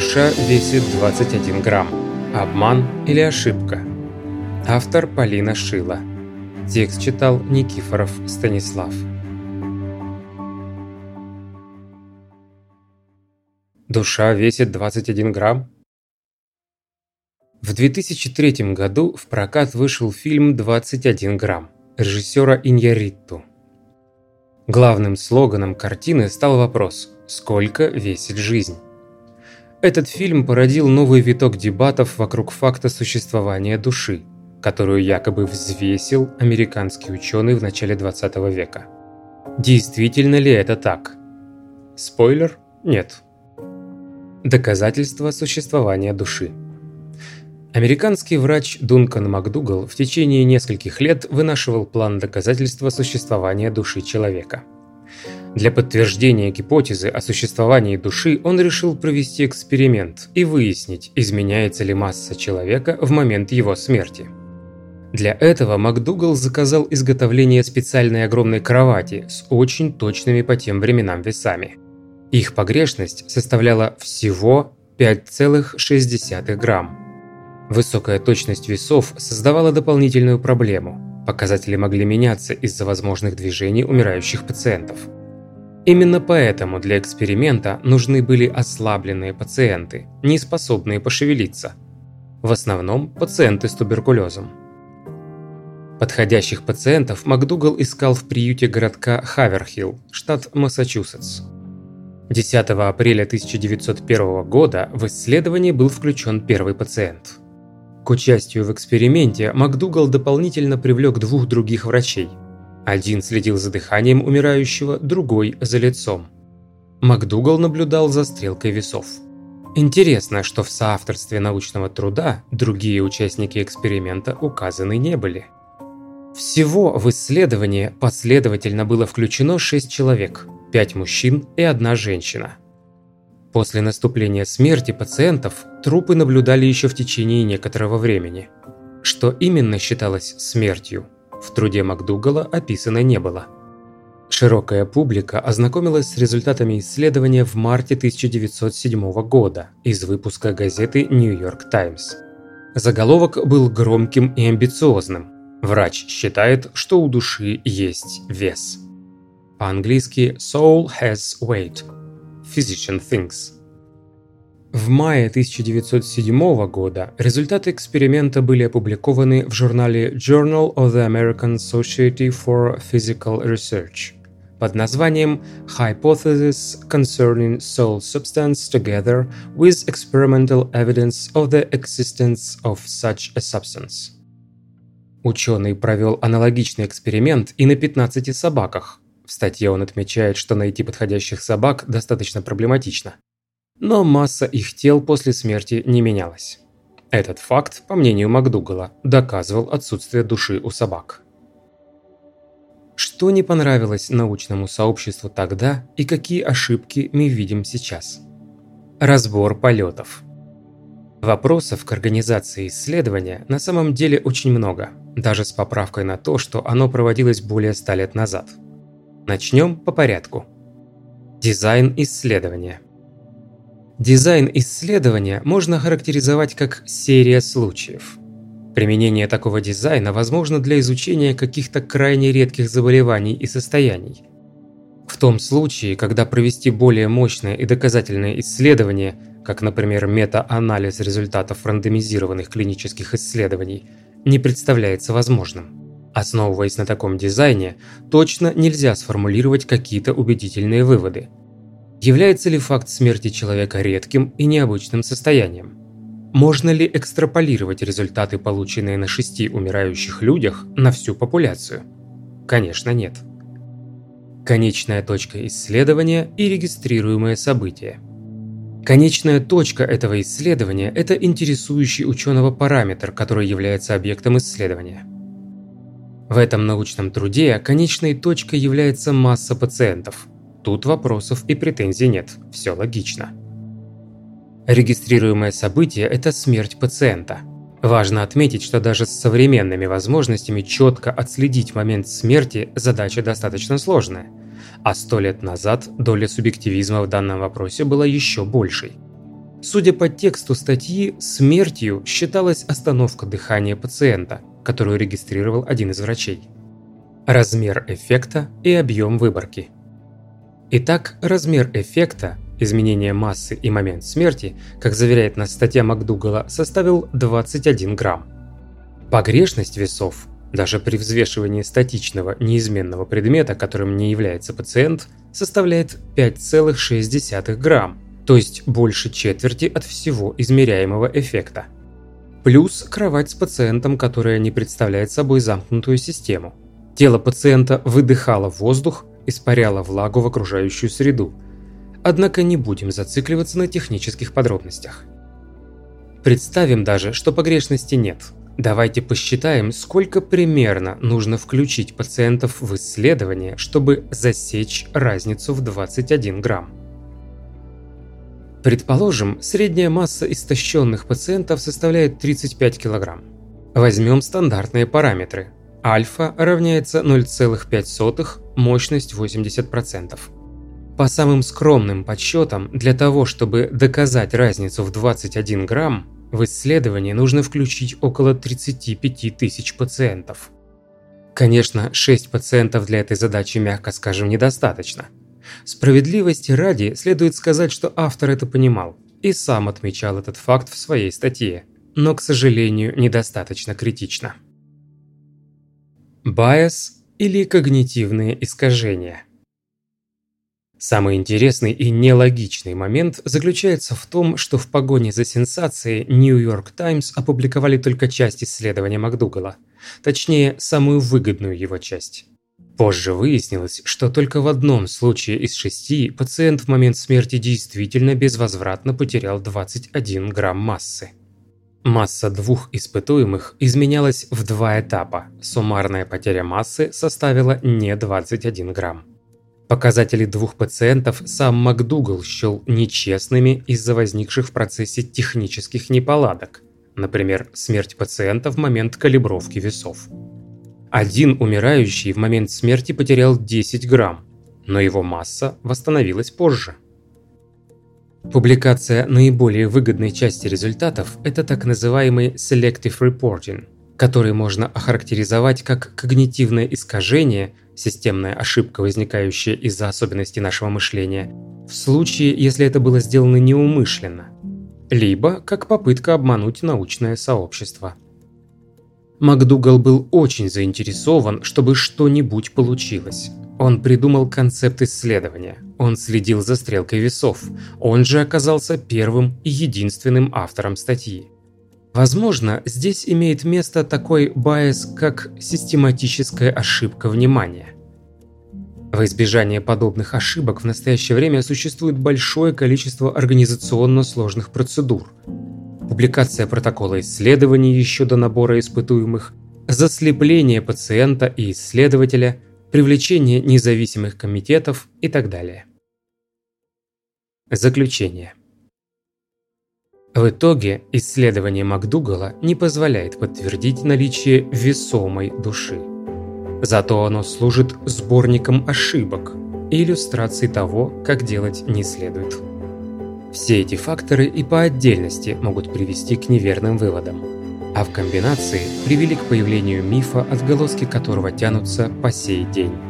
Душа весит 21 грамм. Обман или ошибка? Автор Полина Шила. Текст читал Никифоров Станислав. Душа весит 21 грамм? В 2003 году в прокат вышел фильм «21 грамм» режиссера Иньярритту. Главным слоганом картины стал вопрос «Сколько весит жизнь?». Этот фильм породил новый виток дебатов вокруг факта существования души, которую якобы взвесил американский ученый в начале 20 века. Действительно ли это так? Спойлер – нет. Доказательства существования души. Американский врач Дункан МакДугал в течение нескольких лет вынашивал план доказательства существования души человека – для подтверждения гипотезы о существовании души он решил провести эксперимент и выяснить, изменяется ли масса человека в момент его смерти. Для этого МакДугал заказал изготовление специальной огромной кровати с очень точными по тем временам весами. Их погрешность составляла всего 5,6 грамм. Высокая точность весов создавала дополнительную проблему. Показатели могли меняться из-за возможных движений умирающих пациентов – Именно поэтому для эксперимента нужны были ослабленные пациенты, не способные пошевелиться. В основном пациенты с туберкулезом. Подходящих пациентов МакДугал искал в приюте городка Хаверхилл, штат Массачусетс. 10 апреля 1901 года в исследование был включен первый пациент. К участию в эксперименте МакДугал дополнительно привлек двух других врачей – один следил за дыханием умирающего, другой – за лицом. МакДугал наблюдал за стрелкой весов. Интересно, что в соавторстве научного труда другие участники эксперимента указаны не были. Всего в исследование последовательно было включено 6 человек, 5 мужчин и одна женщина. После наступления смерти пациентов трупы наблюдали еще в течение некоторого времени. Что именно считалось смертью – в труде МакДугала описано не было. Широкая публика ознакомилась с результатами исследования в марте 1907 года из выпуска газеты New York Times. Заголовок был громким и амбициозным. Врач считает, что у души есть вес. По-английски «soul has weight». Physician thinks – в мае 1907 года результаты эксперимента были опубликованы в журнале Journal of the American Society for Physical Research под названием Hypothesis Concerning Soul Substance Together with Experimental Evidence of the Existence of Such a Substance. Ученый провел аналогичный эксперимент и на 15 собаках. В статье он отмечает, что найти подходящих собак достаточно проблематично но масса их тел после смерти не менялась. Этот факт, по мнению МакДугала, доказывал отсутствие души у собак. Что не понравилось научному сообществу тогда и какие ошибки мы видим сейчас? Разбор полетов. Вопросов к организации исследования на самом деле очень много, даже с поправкой на то, что оно проводилось более ста лет назад. Начнем по порядку. Дизайн исследования – Дизайн исследования можно характеризовать как серия случаев. Применение такого дизайна возможно для изучения каких-то крайне редких заболеваний и состояний. В том случае, когда провести более мощное и доказательное исследование, как, например, мета-анализ результатов рандомизированных клинических исследований, не представляется возможным. Основываясь на таком дизайне, точно нельзя сформулировать какие-то убедительные выводы – Является ли факт смерти человека редким и необычным состоянием? Можно ли экстраполировать результаты, полученные на шести умирающих людях, на всю популяцию? Конечно, нет. Конечная точка исследования и регистрируемое событие. Конечная точка этого исследования – это интересующий ученого параметр, который является объектом исследования. В этом научном труде конечной точкой является масса пациентов – Тут вопросов и претензий нет, все логично. Регистрируемое событие – это смерть пациента. Важно отметить, что даже с современными возможностями четко отследить момент смерти задача достаточно сложная. А сто лет назад доля субъективизма в данном вопросе была еще большей. Судя по тексту статьи, смертью считалась остановка дыхания пациента, которую регистрировал один из врачей. Размер эффекта и объем выборки. Итак, размер эффекта, изменение массы и момент смерти, как заверяет нас статья МакДугала, составил 21 грамм. Погрешность весов, даже при взвешивании статичного неизменного предмета, которым не является пациент, составляет 5,6 грамм, то есть больше четверти от всего измеряемого эффекта. Плюс кровать с пациентом, которая не представляет собой замкнутую систему. Тело пациента выдыхало воздух, испаряло влагу в окружающую среду. Однако не будем зацикливаться на технических подробностях. Представим даже, что погрешности нет. Давайте посчитаем, сколько примерно нужно включить пациентов в исследование, чтобы засечь разницу в 21 грамм. Предположим, средняя масса истощенных пациентов составляет 35 кг. Возьмем стандартные параметры. Альфа равняется 0,5, мощность 80%. По самым скромным подсчетам, для того, чтобы доказать разницу в 21 грамм, в исследование нужно включить около 35 тысяч пациентов. Конечно, 6 пациентов для этой задачи, мягко скажем, недостаточно – Справедливости ради следует сказать, что автор это понимал и сам отмечал этот факт в своей статье, но, к сожалению, недостаточно критично. Байас или когнитивные искажения – Самый интересный и нелогичный момент заключается в том, что в погоне за сенсацией New York Times опубликовали только часть исследования МакДугала, точнее, самую выгодную его часть. Позже выяснилось, что только в одном случае из шести пациент в момент смерти действительно безвозвратно потерял 21 грамм массы. Масса двух испытуемых изменялась в два этапа. Суммарная потеря массы составила не 21 грамм. Показатели двух пациентов сам МакДугал счел нечестными из-за возникших в процессе технических неполадок, например, смерть пациента в момент калибровки весов. Один умирающий в момент смерти потерял 10 грамм, но его масса восстановилась позже. Публикация наиболее выгодной части результатов – это так называемый Selective Reporting, который можно охарактеризовать как когнитивное искажение, системная ошибка, возникающая из-за особенностей нашего мышления, в случае, если это было сделано неумышленно, либо как попытка обмануть научное сообщество. МакДугал был очень заинтересован, чтобы что-нибудь получилось. Он придумал концепт исследования. Он следил за стрелкой весов. Он же оказался первым и единственным автором статьи. Возможно, здесь имеет место такой байс, как систематическая ошибка внимания. В избежание подобных ошибок в настоящее время существует большое количество организационно сложных процедур – публикация протокола исследований еще до набора испытуемых, заслепление пациента и исследователя, привлечение независимых комитетов и так далее. Заключение. В итоге исследование МакДугала не позволяет подтвердить наличие весомой души. Зато оно служит сборником ошибок и иллюстрацией того, как делать не следует. Все эти факторы и по отдельности могут привести к неверным выводам, а в комбинации привели к появлению мифа, отголоски которого тянутся по сей день.